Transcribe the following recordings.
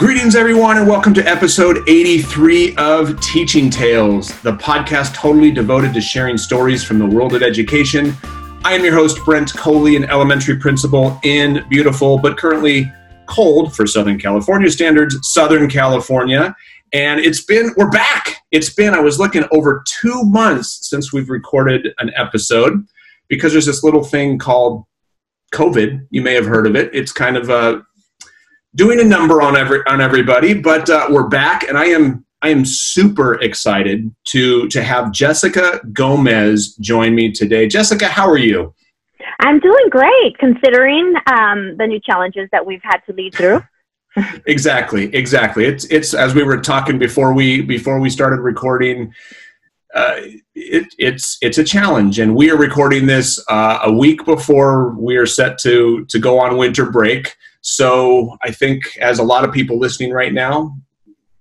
Greetings, everyone, and welcome to episode 83 of Teaching Tales, the podcast totally devoted to sharing stories from the world of education. I am your host, Brent Coley, an elementary principal in beautiful but currently cold for Southern California standards, Southern California. And it's been, we're back. It's been, I was looking over two months since we've recorded an episode because there's this little thing called COVID. You may have heard of it. It's kind of a doing a number on every on everybody, but uh, we're back, and I am I am super excited to to have Jessica Gomez join me today. Jessica, how are you? I'm doing great, considering um, the new challenges that we've had to lead through. exactly, exactly. It's it's as we were talking before we before we started recording. Uh, it, it's it's a challenge, and we are recording this uh, a week before we are set to to go on winter break. So I think, as a lot of people listening right now,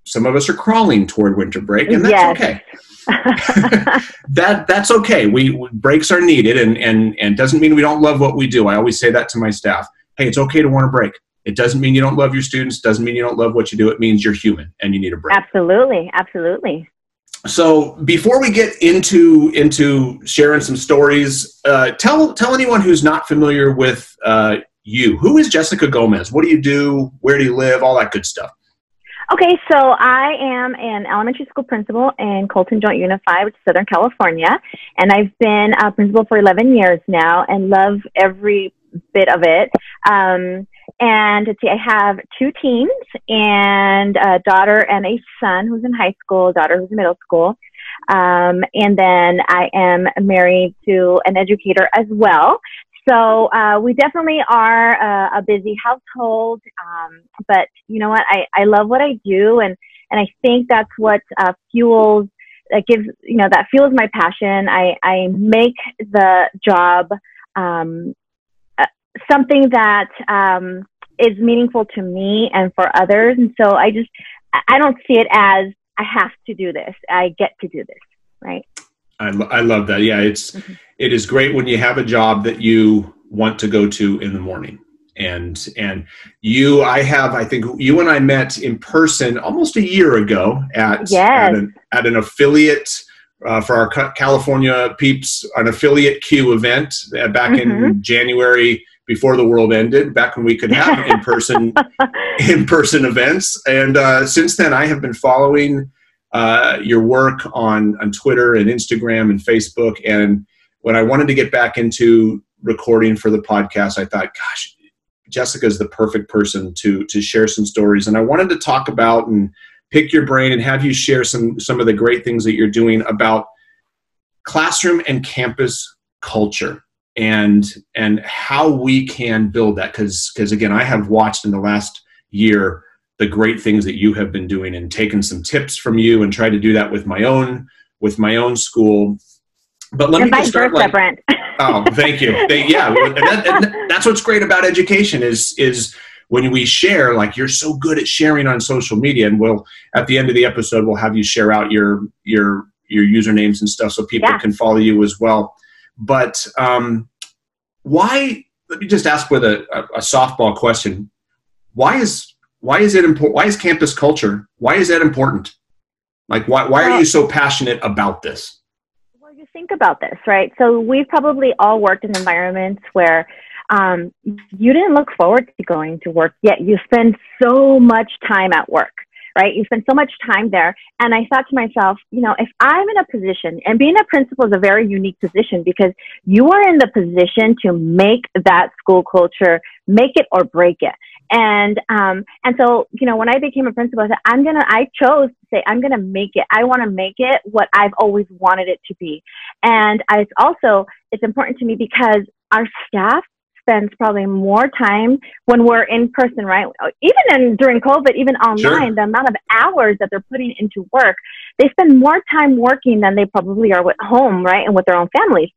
some of us are crawling toward winter break, and that's yes. okay. that that's okay. We breaks are needed, and and and doesn't mean we don't love what we do. I always say that to my staff. Hey, it's okay to want a break. It doesn't mean you don't love your students. Doesn't mean you don't love what you do. It means you're human and you need a break. Absolutely, absolutely. So before we get into into sharing some stories, uh, tell tell anyone who's not familiar with uh, you. Who is Jessica Gomez? What do you do? Where do you live? All that good stuff. Okay, so I am an elementary school principal in Colton Joint Unified, which is Southern California, and I've been a principal for 11 years now and love every bit of it. Um, and see, I have two teens and a daughter and a son who's in high school, daughter who's in middle school. Um, and then I am married to an educator as well. So uh, we definitely are a, a busy household, um, but you know what? I, I love what I do, and and I think that's what uh, fuels that gives you know that fuels my passion. I I make the job um, uh, something that um, is meaningful to me and for others, and so I just I don't see it as I have to do this. I get to do this, right? I, I love that. Yeah, it's mm-hmm. it is great when you have a job that you want to go to in the morning. And and you, I have, I think you and I met in person almost a year ago at yes. at, an, at an affiliate uh, for our California peeps, an affiliate CUE event uh, back mm-hmm. in January before the world ended, back when we could have in person in person events. And uh, since then, I have been following uh, your work on on Twitter and Instagram and Facebook. And when I wanted to get back into recording for the podcast, I thought, gosh, Jessica is the perfect person to to share some stories. And I wanted to talk about and pick your brain and have you share some some of the great things that you're doing about classroom and campus culture and and how we can build that because because again i have watched in the last year the great things that you have been doing and taken some tips from you and tried to do that with my own with my own school. But let and me just start like, Brent. oh, thank you. They, yeah, and that, and that's what's great about education is is when we share like you're so good at sharing on social media and we'll at the end of the episode we'll have you share out your your your usernames and stuff so people yeah. can follow you as well but um, why let me just ask with a, a, a softball question why is why is it important? Why is campus culture? Why is that important? Like, why, why are you so passionate about this? Well, you think about this, right? So we've probably all worked in environments where um, you didn't look forward to going to work, yet you spend so much time at work right? You spend so much time there. And I thought to myself, you know, if I'm in a position, and being a principal is a very unique position because you are in the position to make that school culture, make it or break it. And um, and so you know, when I became a principal, I said, I'm gonna. I chose to say, I'm gonna make it. I want to make it what I've always wanted it to be. And I also, it's important to me because our staff spends probably more time when we're in person, right? Even in, during COVID, even online, sure. the amount of hours that they're putting into work, they spend more time working than they probably are at home, right? And with their own families.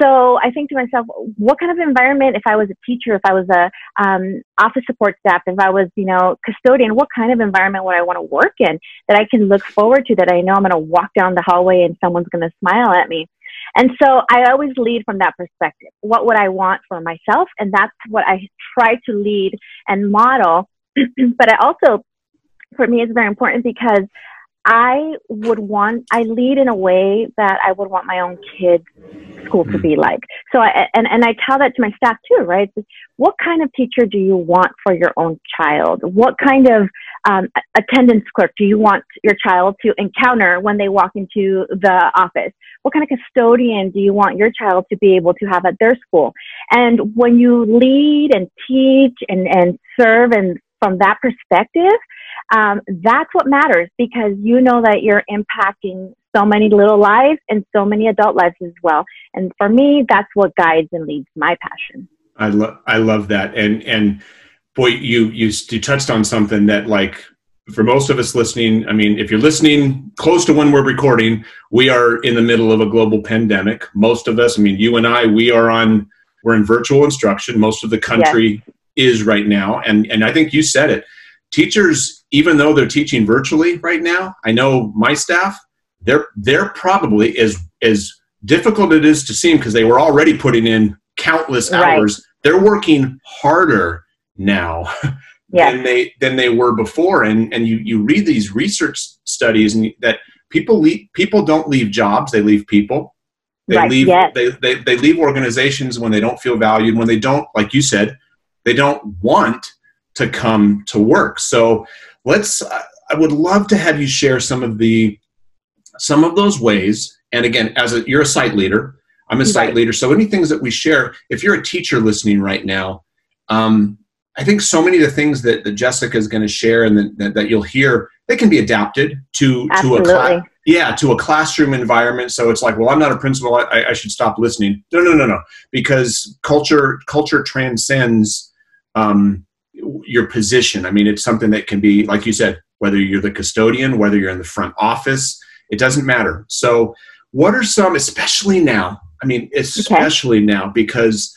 So I think to myself, what kind of environment, if I was a teacher, if I was a um, office support staff, if I was, you know, custodian, what kind of environment would I want to work in that I can look forward to, that I know I'm going to walk down the hallway and someone's going to smile at me? And so I always lead from that perspective. What would I want for myself? And that's what I try to lead and model. but I also for me is very important because I would want, I lead in a way that I would want my own kids' school to hmm. be like. So, I, and, and I tell that to my staff too, right? What kind of teacher do you want for your own child? What kind of um, attendance clerk do you want your child to encounter when they walk into the office? What kind of custodian do you want your child to be able to have at their school? And when you lead and teach and, and serve and from that perspective, um, that's what matters because you know that you're impacting so many little lives and so many adult lives as well. And for me, that's what guides and leads my passion. I love I love that, and and boy, you you you touched on something that like for most of us listening, I mean, if you're listening close to when we're recording, we are in the middle of a global pandemic. Most of us, I mean, you and I, we are on we're in virtual instruction. Most of the country is right now, and and I think you said it teachers, even though they're teaching virtually right now, I know my staff, they're they're probably as as difficult it is to see because they were already putting in countless hours. Right. They're working harder now yeah. than they than they were before. And and you you read these research studies and that people leave people don't leave jobs, they leave people. They right. leave yes. they, they they leave organizations when they don't feel valued, when they don't, like you said, they don't want to come to work. So let's, I would love to have you share some of the, some of those ways. And again, as a, you're a site leader, I'm a right. site leader. So any things that we share, if you're a teacher listening right now, um, I think so many of the things that, that Jessica is going to share and that, that, you'll hear, they can be adapted to Absolutely. to a. Yeah, to a classroom environment. So it's like, well, I'm not a principal. I, I should stop listening. No, no, no, no. Because culture culture transcends um, your position. I mean, it's something that can be, like you said, whether you're the custodian, whether you're in the front office, it doesn't matter. So, what are some, especially now? I mean, especially okay. now because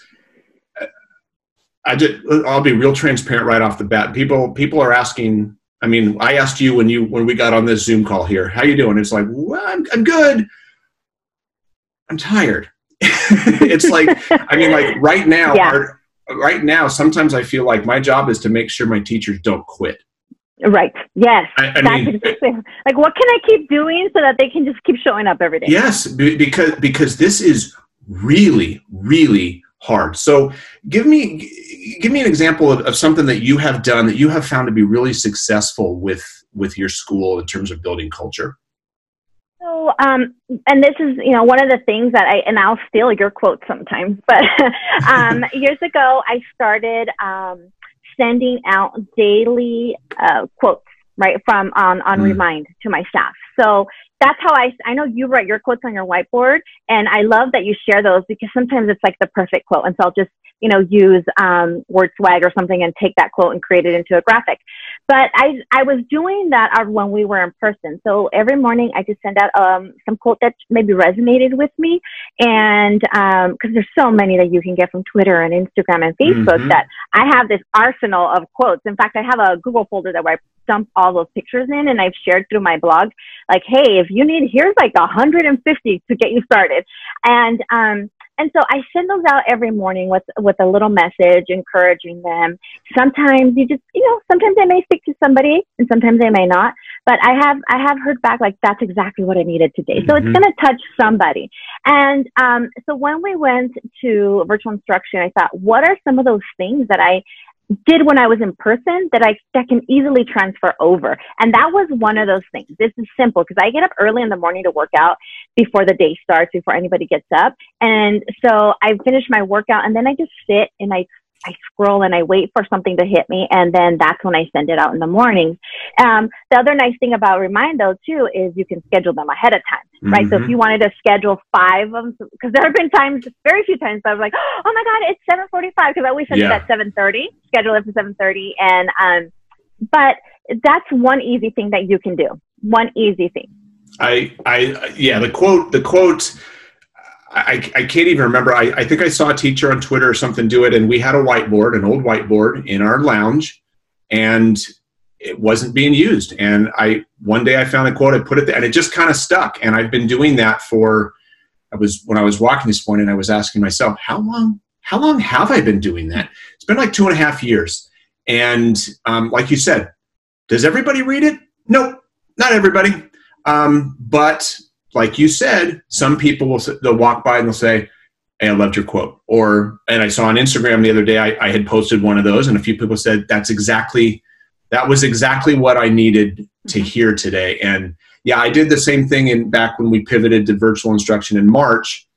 I did. I'll be real transparent right off the bat. People, people are asking. I mean, I asked you when you when we got on this Zoom call here, how you doing? It's like, well, I'm, I'm good. I'm tired. it's like, I mean, like right now, yeah. our, right now, sometimes I feel like my job is to make sure my teachers don't quit. Right. Yes. I, I mean, exactly. Like, what can I keep doing so that they can just keep showing up every day? Yes, because because this is really, really hard. So, give me give me an example of, of something that you have done that you have found to be really successful with with your school in terms of building culture. So, um, and this is, you know, one of the things that I, and I'll steal your quote sometimes, but um, years ago, I started um, sending out daily uh, quotes, right, from on, on mm. Remind to my staff. So that's how I, I know you write your quotes on your whiteboard, and I love that you share those because sometimes it's like the perfect quote. And so I'll just you know, use um, word swag or something and take that quote and create it into a graphic. But I, I was doing that when we were in person. So every morning I just send out um, some quote that maybe resonated with me. And because um, there's so many that you can get from Twitter and Instagram and Facebook mm-hmm. that I have this arsenal of quotes. In fact, I have a Google folder that where I dump all those pictures in and I've shared through my blog. Like, hey, if you need, here's like 150 to get you started. And, um, and so I send those out every morning with with a little message encouraging them. Sometimes you just, you know, sometimes I may speak to somebody and sometimes I may not, but I have I have heard back like that's exactly what I needed today. Mm-hmm. So it's mm-hmm. going to touch somebody. And um, so when we went to virtual instruction, I thought, what are some of those things that I did when I was in person that I that can easily transfer over. And that was one of those things. This is simple because I get up early in the morning to work out before the day starts, before anybody gets up. And so I finish my workout and then I just sit and I I scroll and I wait for something to hit me, and then that's when I send it out in the mornings. Um, the other nice thing about Remind, though, too, is you can schedule them ahead of time, right? Mm-hmm. So if mm-hmm. you wanted to schedule five of them, because there have been times, very few times, I was like, oh my god, it's seven forty-five, because I always send yeah. it at seven thirty, schedule it for seven thirty, and um, but that's one easy thing that you can do. One easy thing. I, I, yeah, the quote, the quote I, I can't even remember. I, I think I saw a teacher on Twitter or something do it, and we had a whiteboard, an old whiteboard in our lounge, and it wasn't being used. And I one day I found a quote, I put it there, and it just kind of stuck. And I've been doing that for. I was when I was walking this morning, I was asking myself, how long? How long have I been doing that? It's been like two and a half years. And um, like you said, Does everybody read it? Nope, not everybody. Um, but like you said, some people will they'll walk by and they'll say, "Hey, I loved your quote." Or and I saw on Instagram the other day I, I had posted one of those, and a few people said that's exactly that was exactly what I needed to mm-hmm. hear today. And yeah, I did the same thing in back when we pivoted to virtual instruction in March.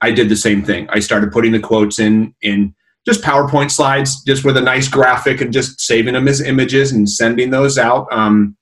I did the same thing. I started putting the quotes in in just PowerPoint slides, just with a nice graphic, and just saving them as images and sending those out. Um,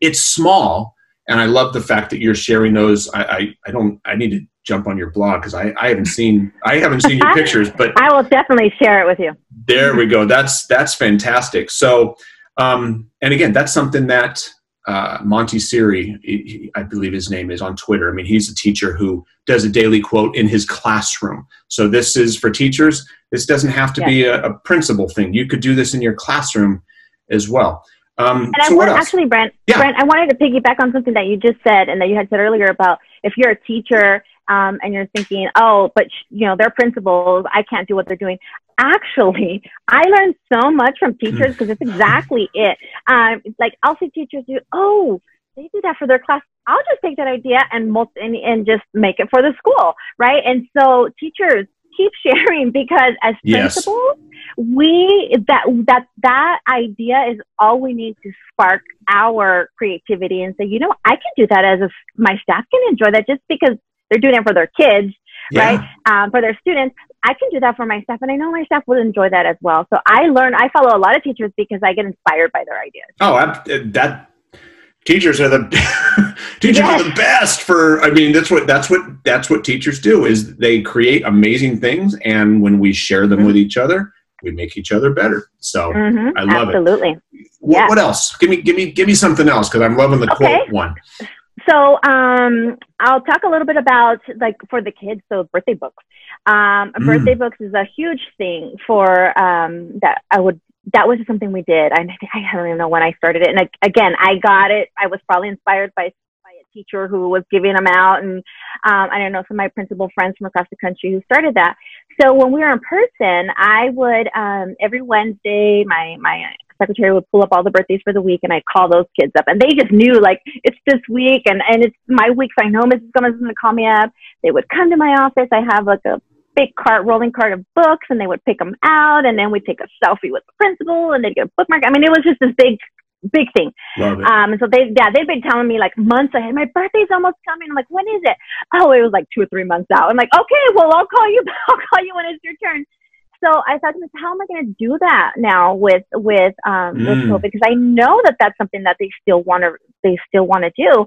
it's small, and I love the fact that you're sharing those. I I, I don't. I need to jump on your blog because I, I haven't seen I haven't seen your pictures, but I will definitely share it with you. There we go. That's that's fantastic. So, um, and again, that's something that uh, Monte Syrie, I believe his name is on Twitter. I mean, he's a teacher who does a daily quote in his classroom. So this is for teachers. This doesn't have to be a, a principal thing. You could do this in your classroom as well. Um, and I so want, actually, Brent, yeah. Brent, I wanted to piggyback on something that you just said and that you had said earlier about if you're a teacher um, and you're thinking, oh, but you know, they're principals, I can't do what they're doing. Actually, I learned so much from teachers because it's exactly it. Um, like I'll see teachers do, oh, they do that for their class. I'll just take that idea and multi- and, and just make it for the school, right? And so teachers keep sharing because as principals, yes we that that that idea is all we need to spark our creativity and say, you know, I can do that as a my staff can enjoy that just because they're doing it for their kids, yeah. right? Um, for their students. I can do that for my staff, and I know my staff would enjoy that as well. So I learn. I follow a lot of teachers because I get inspired by their ideas. Oh, I, that teachers are the teachers are the best for i mean that's what that's what that's what teachers do is they create amazing things and when we share them mm-hmm. with each other we make each other better. So mm-hmm, I love absolutely. it. Absolutely. What, yeah. what else? Give me, give me, give me something else because I'm loving the okay. quote one. So um, I'll talk a little bit about like for the kids. So birthday books. Um, mm. Birthday books is a huge thing for um, that. I would. That was just something we did. I, I don't even know when I started it. And again, I got it. I was probably inspired by by a teacher who was giving them out, and um, I don't know some of my principal friends from across the country who started that. So when we were in person, I would um, every Wednesday my my secretary would pull up all the birthdays for the week, and I'd call those kids up, and they just knew like it's this week, and and it's my week, so I know Mrs. Gomez is going to call me up. They would come to my office. I have like a big cart, rolling cart of books, and they would pick them out, and then we'd take a selfie with the principal, and they'd get a bookmark. I mean, it was just this big big thing. Um, and so they, yeah, they've been telling me like months ahead, my birthday's almost coming. I'm like, when is it? Oh, it was like two or three months out. I'm like, okay, well, I'll call you. I'll call you when it's your turn. So I thought, how am I going to do that now with with um, mm. with COVID? Because I know that that's something that they still want to they still want to do.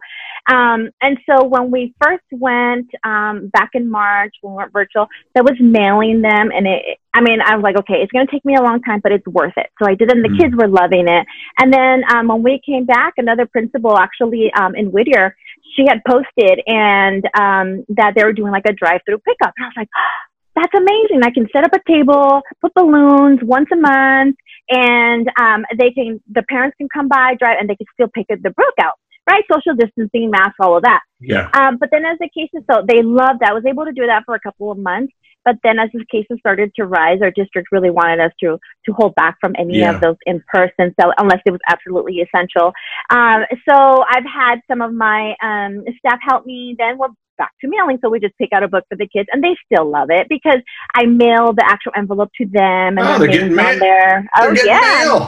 Um, and so when we first went um, back in March, when we went virtual, that was mailing them, and it. I mean, I was like, okay, it's going to take me a long time, but it's worth it. So I did it, and the mm. kids were loving it. And then um, when we came back, another principal actually um, in Whittier, she had posted and um, that they were doing like a drive-through pickup, and I was like. Oh, that's amazing. I can set up a table, put balloons once a month, and um, they can the parents can come by, drive, and they can still pick up the book out. Right, social distancing, mask, all of that. Yeah. Um, but then as the cases, so they loved that. I was able to do that for a couple of months. But then as the cases started to rise, our district really wanted us to to hold back from any yeah. of those in person. So unless it was absolutely essential. Um, so I've had some of my um, staff help me. Then we're back to mailing. So we just pick out a book for the kids and they still love it because I mail the actual envelope to them and oh, they're getting mail. there. Oh, yeah. Mail.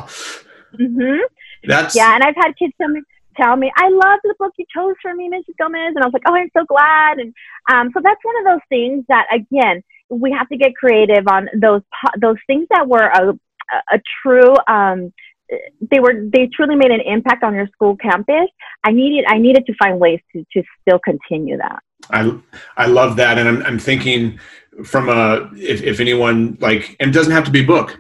Mm-hmm. That's yeah. And I've had kids tell me, tell me, I love the book you chose for me, Mrs. Gomez. And I was like, oh, I'm so glad. And um, so that's one of those things that, again, we have to get creative on those, those things that were a, a true, um, they were they truly made an impact on your school campus i needed i needed to find ways to to still continue that I I love that, and I'm I'm thinking from a if if anyone like and it doesn't have to be a book.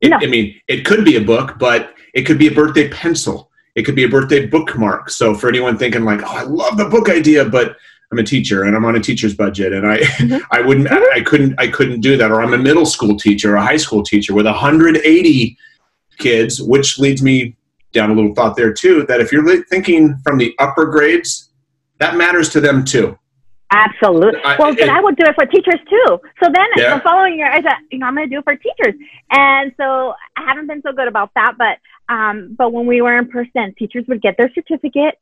It, no. I mean, it could be a book, but it could be a birthday pencil. It could be a birthday bookmark. So for anyone thinking like, oh, I love the book idea, but I'm a teacher and I'm on a teacher's budget, and I mm-hmm. I wouldn't mm-hmm. I couldn't I couldn't do that. Or I'm a middle school teacher, or a high school teacher with 180 kids, which leads me down a little thought there too. That if you're thinking from the upper grades, that matters to them too. Absolutely. Well, then I would do it for teachers too. So then yeah. the following year, I said, you know, I'm going to do it for teachers. And so I haven't been so good about that, but um, but when we were in person, teachers would get their certificate.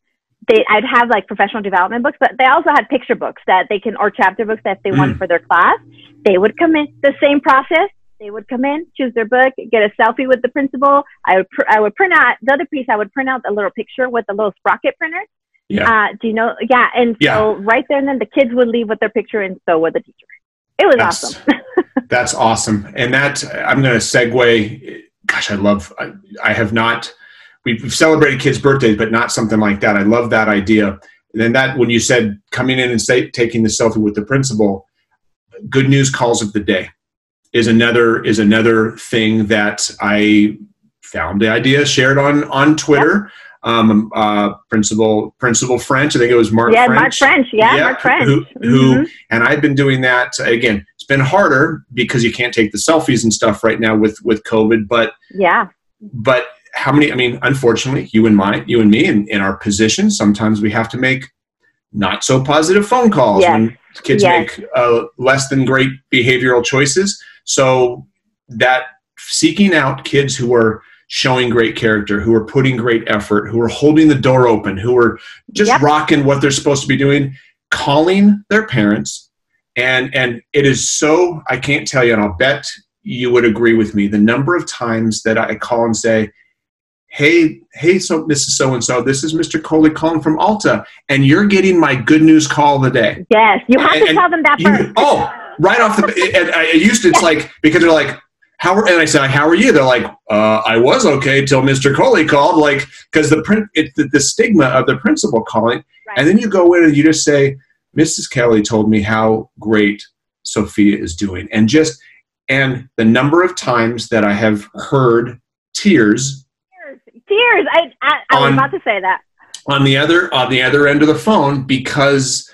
They, I'd have like professional development books, but they also had picture books that they can, or chapter books that they mm. want for their class. They would come in the same process. They would come in, choose their book, get a selfie with the principal. I would, pr- I would print out the other piece. I would print out a little picture with the little sprocket printer. Yeah. Uh, do you know? Yeah. And yeah. so right there and then the kids would leave with their picture and so would the teacher. It was that's, awesome. that's awesome. And that I'm going to segue. Gosh, I love, I, I have not, we've celebrated kids' birthdays, but not something like that. I love that idea. And then that, when you said coming in and say, taking the selfie with the principal, good news calls of the day is another is another thing that I found the idea shared on on Twitter. Um, uh, principal Principal French, I think it was Mark. Yeah, French. Mark French. Yeah, yeah Mark French. Who, who mm-hmm. and I've been doing that again. It's been harder because you can't take the selfies and stuff right now with with COVID. But yeah, but how many? I mean, unfortunately, you and my, you and me, in, in our position, sometimes we have to make not so positive phone calls yes. when kids yes. make uh, less than great behavioral choices. So that seeking out kids who are showing great character, who are putting great effort, who are holding the door open, who are just yep. rocking what they're supposed to be doing, calling their parents. And and it is so I can't tell you, and I'll bet you would agree with me, the number of times that I call and say, hey, hey, so Mrs. So and so, this is Mr. Coley calling from Alta, and you're getting my good news call of the day. Yes, you have and, to tell them that you, first. Oh, right off the, and I used to, it's like because they're like, how are, and I said, how are you? They're like, uh, I was okay till Mr. Coley called, like because the print, it, the, the, stigma of the principal calling, right. and then you go in and you just say, Mrs. Kelly told me how great Sophia is doing, and just and the number of times that I have heard tears tears. I, I, I on, was about to say that. On the other on the other end of the phone because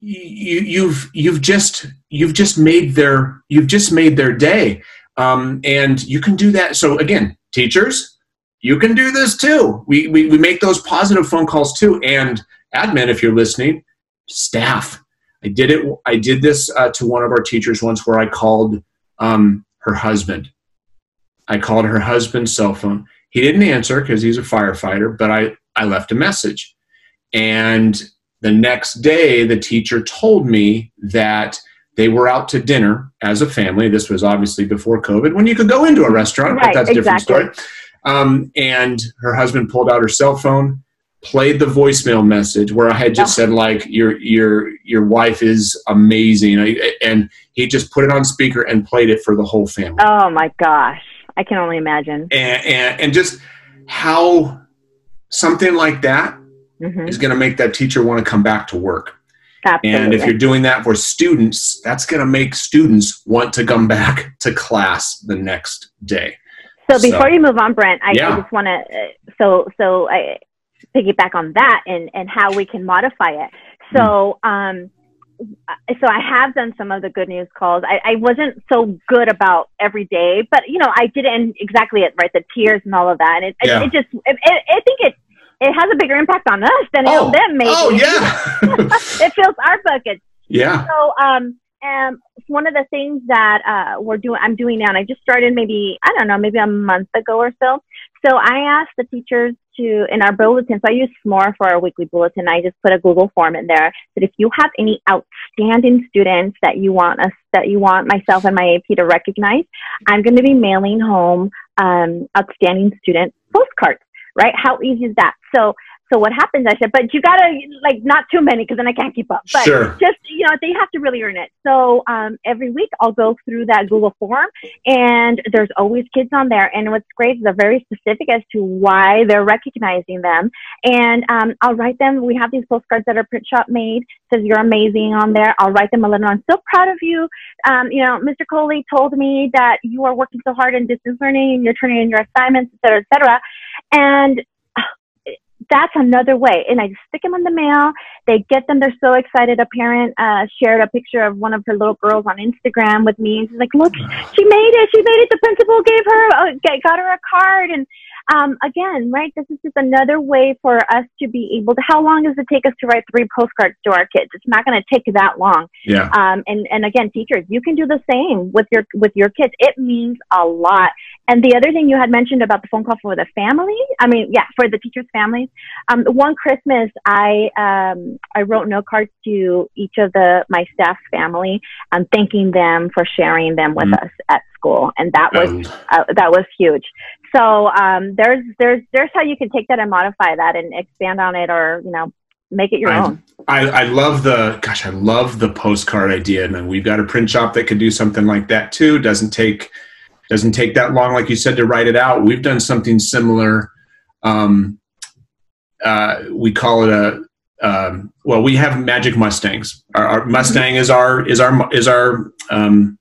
you, you've you've just you've just made their you've just made their day, um, and you can do that. So again, teachers, you can do this too. We, we we make those positive phone calls too, and admin, if you're listening, staff. I did it. I did this uh, to one of our teachers once, where I called um, her husband. I called her husband's cell phone. He didn't answer because he's a firefighter, but I, I left a message. And the next day, the teacher told me that they were out to dinner as a family. This was obviously before COVID when you could go into a restaurant, right, but that's a different story. Um, and her husband pulled out her cell phone, played the voicemail message where I had just oh. said like your your your wife is amazing, and he just put it on speaker and played it for the whole family. Oh my gosh! I can only imagine. And, and, and just how something like that mm-hmm. is going to make that teacher want to come back to work. Absolutely. And if you're doing that for students, that's going to make students want to come back to class the next day. So before so, you move on, Brent, I, yeah. I just want to uh, so so I piggyback on that and and how we can modify it. So mm. um, so I have done some of the good news calls. I, I wasn't so good about every day, but you know, I didn't exactly it right the tears and all of that. And it, yeah. it, it just, it, it, I think it it has a bigger impact on us than oh. on them. Maybe. Oh yeah, it fills our buckets. Yeah. So um, and one of the things that uh, we're doing, I'm doing now, and I just started maybe I don't know, maybe a month ago or so. So I asked the teachers to in our bulletin. So I use SMORE for our weekly bulletin. I just put a Google form in there that if you have any outstanding students that you want us that you want myself and my AP to recognize, I'm going to be mailing home um, outstanding student postcards. Right? How easy is that? So so what happens? I said, but you gotta like not too many because then I can't keep up. But sure. just you know, they have to really earn it. So um, every week I'll go through that Google form, and there's always kids on there. And what's great is they're very specific as to why they're recognizing them. And um, I'll write them. We have these postcards that are print shop made. Says you're amazing on there. I'll write them a little. I'm so proud of you. Um, you know, Mr. Coley told me that you are working so hard in distance learning. And you're turning in your assignments, et cetera, et cetera. And that's another way. And I just stick them in the mail. They get them. They're so excited. A parent uh, shared a picture of one of her little girls on Instagram with me. And she's like, look, she made it. She made it. The principal gave her, uh, got her a card. And um, again, right, this is just another way for us to be able to, how long does it take us to write three postcards to our kids? It's not going to take that long. Yeah. Um, and, and again, teachers, you can do the same with your, with your kids. It means a lot. And the other thing you had mentioned about the phone call for the family, I mean, yeah, for the teachers' families. Um, one Christmas, I, um, I wrote note cards to each of the, my staff family, um, thanking them for sharing them with mm-hmm. us at school. And that was, um, uh, that was huge. So um, there's there's there's how you can take that and modify that and expand on it, or you know, make it your I, own. I, I love the gosh, I love the postcard idea, and then we've got a print shop that could do something like that too. Doesn't take doesn't take that long, like you said, to write it out. We've done something similar. Um, uh, we call it a um, well, we have Magic Mustangs. Our, our Mustang is our is our is our um,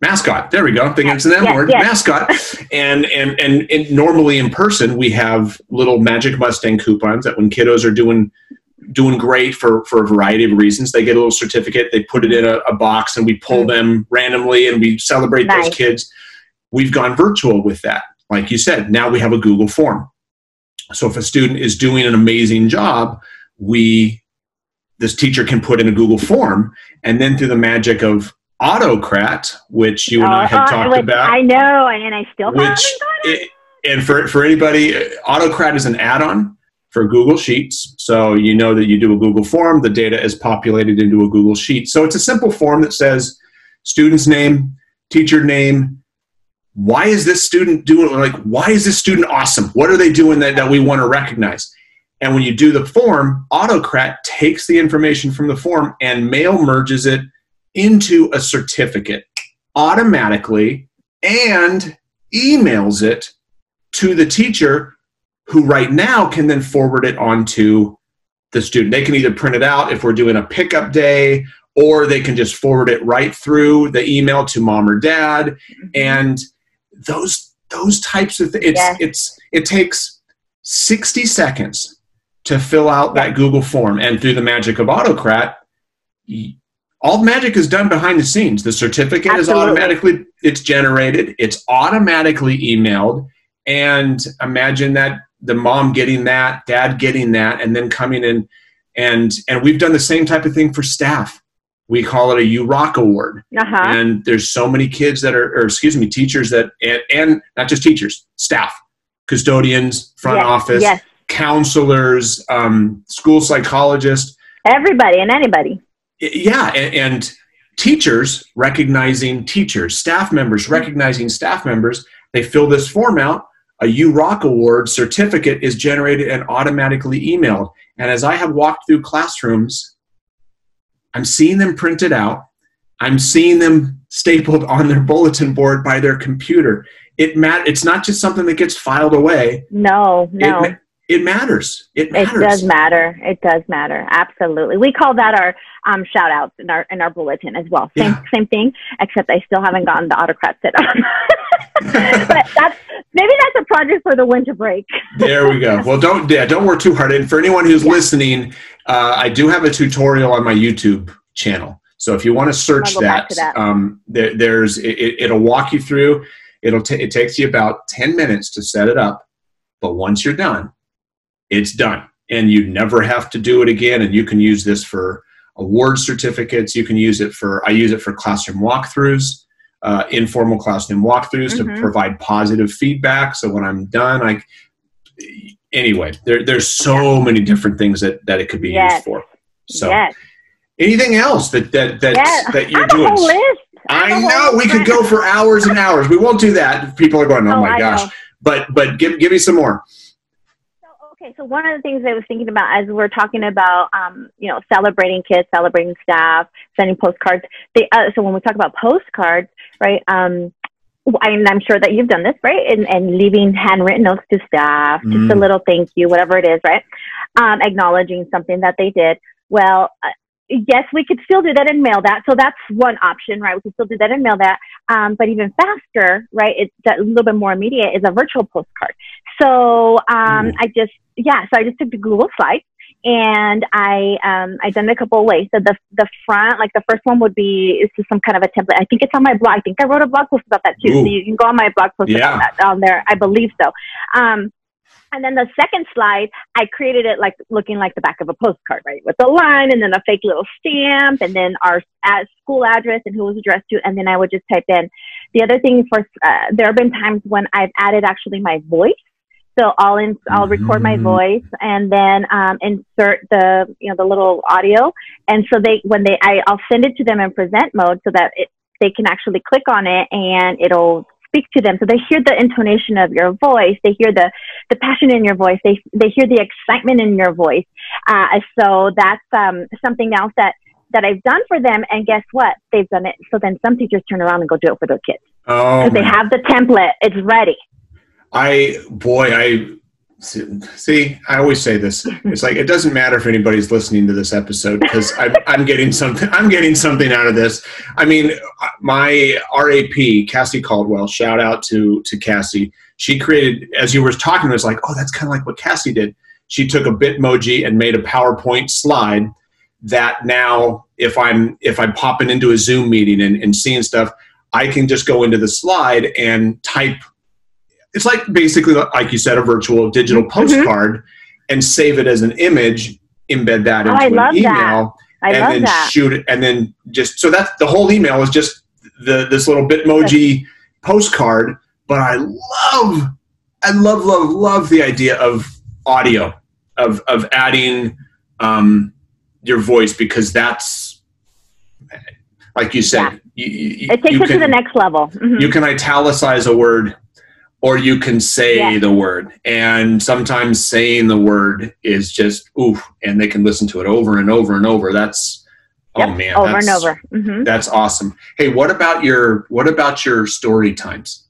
mascot. There we go. I Thinking it's an M word, yes. mascot. and, and and and normally in person we have little Magic Mustang coupons that when kiddos are doing doing great for for a variety of reasons, they get a little certificate. They put it in a, a box and we pull mm them randomly and we celebrate nice. those kids. We've gone virtual with that. Like you said, now we have a Google form. So if a student is doing an amazing job, we this teacher can put in a Google form, and then through the magic of Autocrat, which you and I have uh, talked about. I know, and I still which it, and for for anybody, Autocrat is an add-on for Google Sheets. So you know that you do a Google form, the data is populated into a Google Sheet. So it's a simple form that says student's name, teacher name. Why is this student doing like why is this student awesome? What are they doing that, that we want to recognize? And when you do the form, Autocrat takes the information from the form and mail merges it into a certificate automatically and emails it to the teacher who right now can then forward it on to the student. They can either print it out if we're doing a pickup day or they can just forward it right through the email to mom or dad mm-hmm. and those those types of things it's yes. it's it takes 60 seconds to fill out that Google form and through the magic of Autocrat all the magic is done behind the scenes. The certificate Absolutely. is automatically it's generated, it's automatically emailed, and imagine that the mom getting that, dad getting that, and then coming in and and we've done the same type of thing for staff. We call it a U Rock Award, uh-huh. and there's so many kids that are, or excuse me, teachers that, and, and not just teachers, staff, custodians, front yes. office, yes. counselors, um, school psychologists, everybody and anybody yeah and, and, teachers recognizing teachers staff members recognizing staff members they fill this form out. A u rock award certificate is generated and automatically emailed. And as i have walked through classrooms i'm seeing them printed out. I'm seeing them stapled on their bulletin board by their computer. It mat- it's not just something that gets filed away. No no. it, it matters. It matters. It does matter. It does matter. Absolutely. We call that our um, shout outs in our in our bulletin as well. Same yeah. same thing, except I still haven't gotten the autocrat set up. but that's maybe that's a project for the winter break. there we go. Well, don't yeah, don't work too hard. And for anyone who's yeah. listening, uh, I do have a tutorial on my YouTube channel. So if you want to search that, that. Um, there, there's it, will walk you through. It'll t- it takes you about ten minutes to set it up, but once you're done it's done and you never have to do it again and you can use this for award certificates you can use it for i use it for classroom walkthroughs uh, informal classroom walkthroughs mm-hmm. to provide positive feedback so when i'm done i anyway there, there's so many different things that, that it could be yes. used for so yes. anything else that that that, yes. that you're doing I, know we could go for hours and hours. We won't do that. People are going, "Oh, oh my I gosh!" Know. But but give give me some more. Okay, so one of the things I was thinking about as we're talking about, um, you know, celebrating kids, celebrating staff, sending postcards. They, uh, so when we talk about postcards, right? Um, and I'm sure that you've done this, right? And, and leaving handwritten notes to staff, mm. just a mm. little thank you, whatever it is, right? Um, acknowledging something that they did. Well, uh, yes, we could still do that and mail that. So that's one option, right? We could still do that and mail that. Um, but even faster, right? It's a little bit more immediate is a virtual postcard. So um, mm. I just, yeah, so I just took the Google Slides and I um, I done it a couple of ways. So the the front, like the first one would be is just some kind of a template. I think it's on my blog. I think I wrote a blog post about that too. Ooh. So you can go on my blog post yeah. about that on there. I believe so. Um, and then the second slide, I created it like looking like the back of a postcard, right? With a line and then a fake little stamp and then our school address and who it was addressed to. And then I would just type in. The other thing for, uh, there have been times when I've added actually my voice. So I'll in, I'll record my mm-hmm. voice and then um, insert the you know the little audio, and so they when they I, I'll send it to them in present mode so that it, they can actually click on it and it'll speak to them. So they hear the intonation of your voice. They hear the, the passion in your voice. They, they hear the excitement in your voice. Uh, so that's um, something else that, that I've done for them. And guess what? They've done it. So then some teachers turn around and go do it for their kids. Oh, because they have the template. It's ready. I, boy, I, See, I always say this. It's like it doesn't matter if anybody's listening to this episode because I'm, I'm getting something. I'm getting something out of this. I mean, my RAP, Cassie Caldwell. Shout out to to Cassie. She created, as you were talking, it was like, oh, that's kind of like what Cassie did. She took a Bitmoji and made a PowerPoint slide that now, if I'm if I'm popping into a Zoom meeting and, and seeing stuff, I can just go into the slide and type it's like basically like you said a virtual digital mm-hmm. postcard mm-hmm. and save it as an image embed that oh, into oh, an email and then that. shoot it and then just so that's the whole email is just the this little bitmoji postcard but i love i love love love the idea of audio of of adding um, your voice because that's like you said yeah. you, you, it takes it can, to the next level mm-hmm. you can italicize a word or you can say yeah. the word. And sometimes saying the word is just oof, and they can listen to it over and over and over. That's oh, yep, oh man, over and over. Mm-hmm. That's awesome. Hey, what about your what about your story times?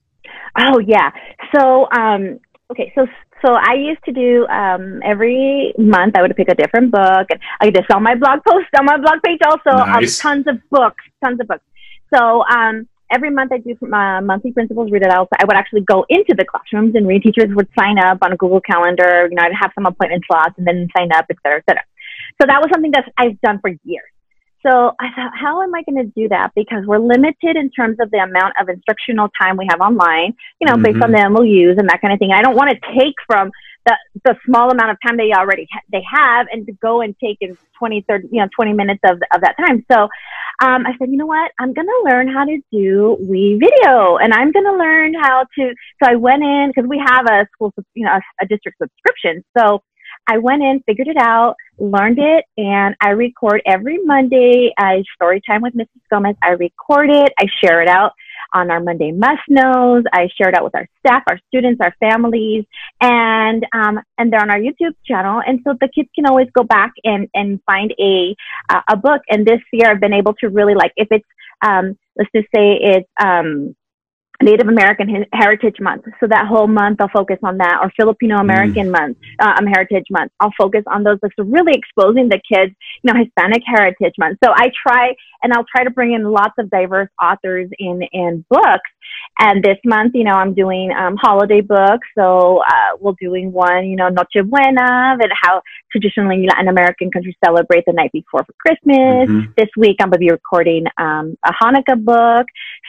Oh yeah. So um, okay, so so I used to do um, every month. I would pick a different book, and I just on my blog post on my blog page also um, nice. um, tons of books, tons of books. So um, every month I do my monthly principals read it out. So I would actually go into the classrooms and read. Teachers would sign up on a Google Calendar. You know, I'd have some appointment slots and then sign up, et cetera, et cetera. So that was something that I've done for years. So I thought, how am I going to do that? Because we're limited in terms of the amount of instructional time we have online, you know, mm-hmm. based on the MOUs and that kind of thing. I don't want to take from the, the small amount of time they already ha- they have and to go and take in 20, 30, you know, 20 minutes of, of that time. So um, I said, you know what? I'm going to learn how to do WeVideo and I'm going to learn how to. So I went in because we have a school, you know, a, a district subscription. So I went in, figured it out, learned it, and I record every Monday. I story time with Mrs. Gomez. I record it. I share it out on our Monday must knows. I share it out with our staff, our students, our families, and um, and they're on our YouTube channel. And so the kids can always go back and and find a uh, a book. And this year, I've been able to really like if it's um, let's just say it's um, Native American Heritage Month. So that whole month, I'll focus on that, or Filipino American mm. Month, uh, um, Heritage Month. I'll focus on those. So really exposing the kids, you know, Hispanic Heritage Month. So I try, and I'll try to bring in lots of diverse authors in in books. And this month, you know, I'm doing um, holiday books. So uh, we're doing one, you know, Noche Buena, that how traditionally Latin American countries celebrate the night before for Christmas. Mm-hmm. This week, I'm going to be recording um, a Hanukkah book.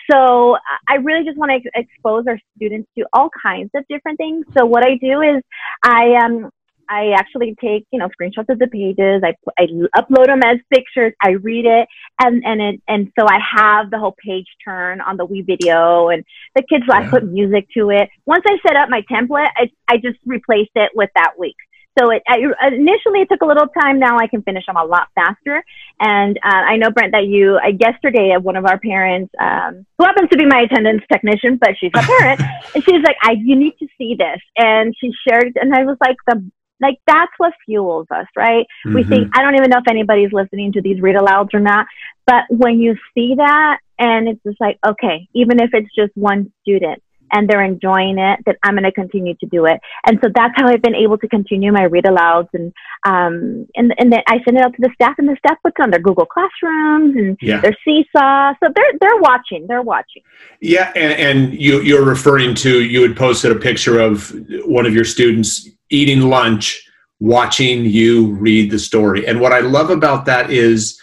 So I really just want to ex- expose our students to all kinds of different things. So what I do is I um I actually take you know screenshots of the pages. I I upload them as pictures. I read it, and and it and so I have the whole page turn on the WeVideo, and the kids. I put music to it. Once I set up my template, I I just replaced it with that week. So it I, initially it took a little time. Now I can finish them a lot faster. And uh, I know Brent that you uh, yesterday one of our parents, um, who happens to be my attendance technician, but she's a parent, and she's like, "I you need to see this," and she shared, and I was like, "the like that's what fuels us, right? Mm-hmm. We think I don't even know if anybody's listening to these read alouds or not, but when you see that, and it's just like, okay, even if it's just one student, and they're enjoying it, then I'm going to continue to do it. And so that's how I've been able to continue my read alouds. And, um, and, and then I send it out to the staff and the staff puts on their Google Classrooms and yeah. their Seesaw. So they're, they're watching, they're watching. Yeah. And, and you, you're referring to, you had posted a picture of one of your students eating lunch watching you read the story. And what I love about that is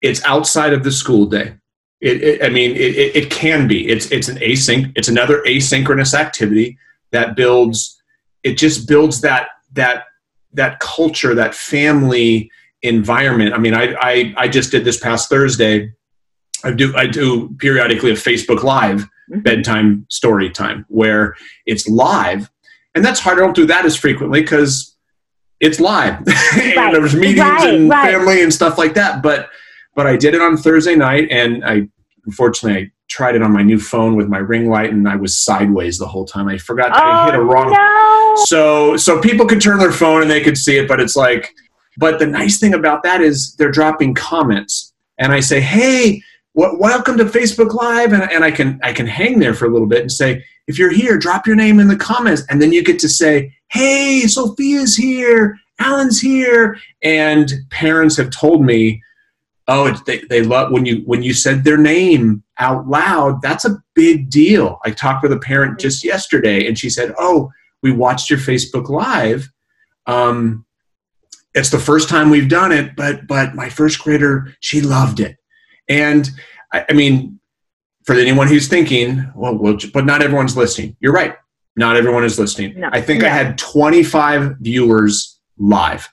it's outside of the school day. It, it, I mean, it, it, can be. It's it's an async. It's another asynchronous activity that builds. It just builds that that that culture, that family environment. I mean, I I, I just did this past Thursday. I do I do periodically a Facebook Live mm-hmm. bedtime story time where it's live, and that's hard. I don't do that as frequently because it's live and right. there's meetings right, and right. family and stuff like that. But but I did it on Thursday night, and I unfortunately I tried it on my new phone with my ring light, and I was sideways the whole time. I forgot oh, I hit a oh, wrong. No. So so people could turn their phone and they could see it, but it's like. But the nice thing about that is they're dropping comments, and I say, "Hey, welcome to Facebook Live," and, and I can I can hang there for a little bit and say, "If you're here, drop your name in the comments," and then you get to say, "Hey, Sophia's here, Alan's here," and parents have told me oh they, they love when you when you said their name out loud that's a big deal. I talked with a parent just yesterday and she said oh we watched your facebook live um, it's the first time we've done it but but my first grader she loved it and i, I mean for anyone who's thinking well, well but not everyone's listening you're right not everyone is listening no. i think i had 25 viewers live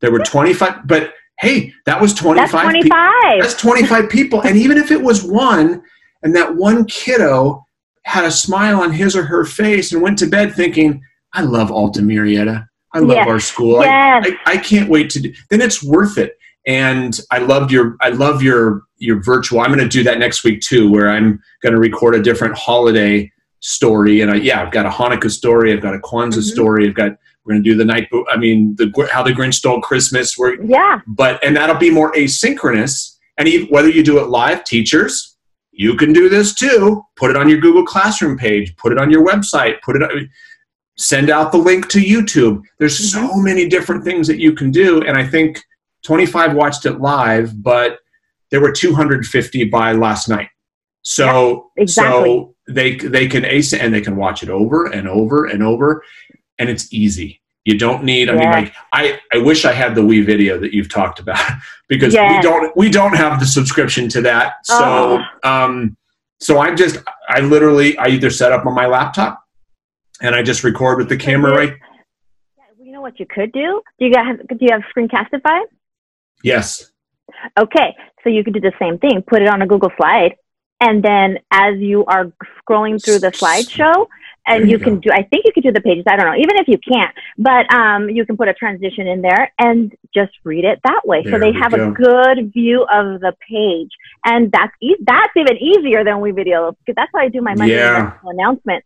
there were 25 but hey, that was 25. That's 25. Pe- that's 25 people. And even if it was one, and that one kiddo had a smile on his or her face and went to bed thinking, I love Alta Murrieta. I love yes. our school. Yes. I, I, I, can't wait to do then it's worth it. And I loved your I love your your virtual. I'm gonna do that next week too, where I'm gonna record a different holiday story. And I yeah, I've got a Hanukkah story, I've got a Kwanzaa mm-hmm. story, I've got we're going to do the night. I mean, the how the Grinch stole Christmas. We're, yeah. But and that'll be more asynchronous. And even, whether you do it live, teachers, you can do this too. Put it on your Google Classroom page. Put it on your website. Put it. On, Send out the link to YouTube. There's mm-hmm. so many different things that you can do. And I think 25 watched it live, but there were 250 by last night. So yeah, exactly. so they they can ace it and they can watch it over and over and over and it's easy. You don't need. I yeah. mean, like I, I wish I had the WeVideo that you've talked about because yeah. we don't we don't have the subscription to that. So oh. um, so I'm just I literally I either set up on my laptop and I just record with the camera right. You know what you could do? Do you have do you have Screencastify? Yes. Okay, so you could do the same thing. Put it on a Google slide, and then as you are scrolling through the slideshow, and you, you can do i think you could do the pages i don't know even if you can't but um, you can put a transition in there and just read it that way there so they have go. a good view of the page and that's e- that's even easier than WeVideo because that's how i do my monday yeah. announcement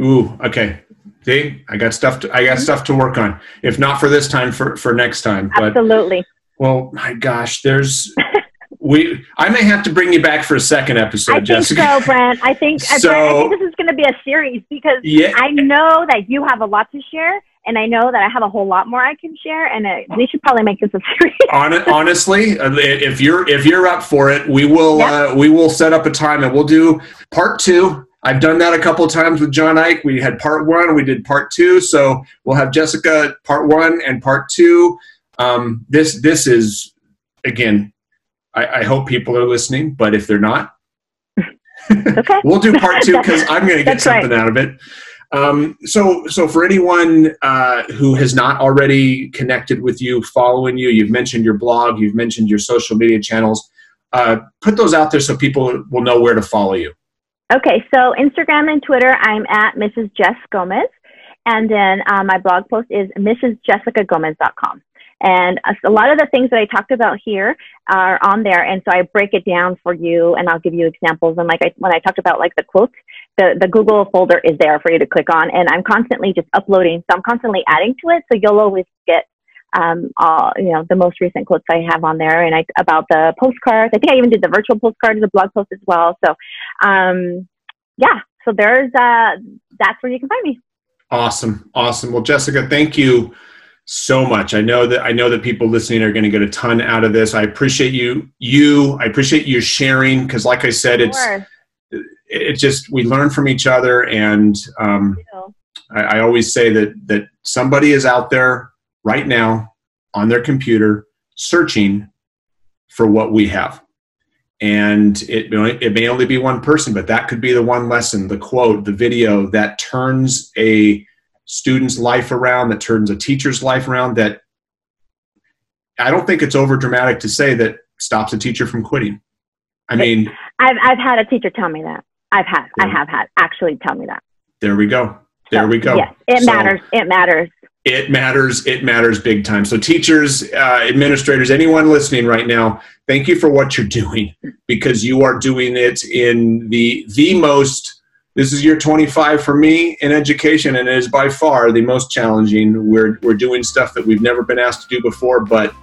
ooh okay see i got stuff to i got mm-hmm. stuff to work on if not for this time for for next time but, absolutely well my gosh there's we I may have to bring you back for a second episode, I Jessica. think so, Brent. I think, so, Brent, I think this is going to be a series because yeah. I know that you have a lot to share, and I know that I have a whole lot more I can share, and uh, we should probably make this a series. honestly, uh, if you're if you're up for it, we will yep. uh, we will set up a time and we'll do part two. I've done that a couple of times with John Ike. We had part one, we did part two, so we'll have Jessica part one and part two. Um, this this is again I, I hope people are listening, but if they're not, okay. we'll do part two because I'm going to get something right. out of it. Um, so, so for anyone uh, who has not already connected with you, following you, you've mentioned your blog, you've mentioned your social media channels. Uh, put those out there so people will know where to follow you. Okay, so Instagram and Twitter, I'm at Mrs. Jess Gomez, and then uh, my blog post is mrsjessicagomez.com. And a lot of the things that I talked about here are on there. And so I break it down for you and I'll give you examples. And like I, when I talked about like the quotes, the, the Google folder is there for you to click on. And I'm constantly just uploading. So I'm constantly adding to it. So you'll always get um, all, you know, the most recent quotes I have on there and I, about the postcards. I think I even did the virtual postcard as a blog post as well. So, um, yeah, so there's, uh, that's where you can find me. Awesome. Awesome. Well, Jessica, thank you so much. I know that I know that people listening are going to get a ton out of this. I appreciate you. You. I appreciate you sharing because, like I said, it's it just we learn from each other, and um, I, I always say that that somebody is out there right now on their computer searching for what we have. And it, it may only be one person, but that could be the one lesson, the quote, the video that turns a student's life around, that turns a teacher's life around, that I don't think it's over dramatic to say that stops a teacher from quitting. I mean, I've, I've had a teacher tell me that. I've had, yeah. I have had actually tell me that. There we go. There so, we go. Yes, it so, matters. It matters. It matters. It matters big time. So, teachers, uh, administrators, anyone listening right now, thank you for what you're doing because you are doing it in the the most. This is year 25 for me in education, and it is by far the most challenging. We're we're doing stuff that we've never been asked to do before, but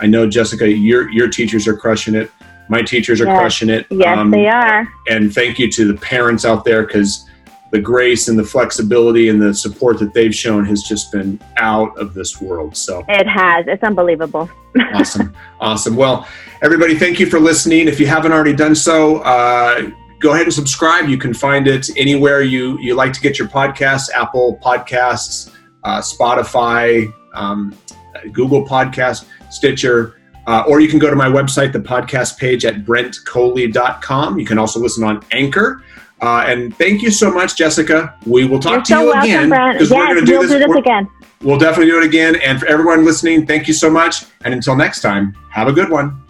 I know Jessica, your your teachers are crushing it. My teachers are yes. crushing it. Yes, um, they are. And thank you to the parents out there because the grace and the flexibility and the support that they've shown has just been out of this world. So it has. It's unbelievable. awesome. Awesome. Well, everybody, thank you for listening. If you haven't already done so, uh, go ahead and subscribe. You can find it anywhere you, you like to get your podcasts Apple Podcasts, uh, Spotify, um, Google Podcast, Stitcher. Uh, or you can go to my website, the podcast page at brentcoley.com. You can also listen on Anchor. Uh, and thank you so much, Jessica. We will talk You're to so you welcome, again. Because yes, we're going to do, we'll this, do this again. We'll definitely do it again. And for everyone listening, thank you so much. And until next time, have a good one.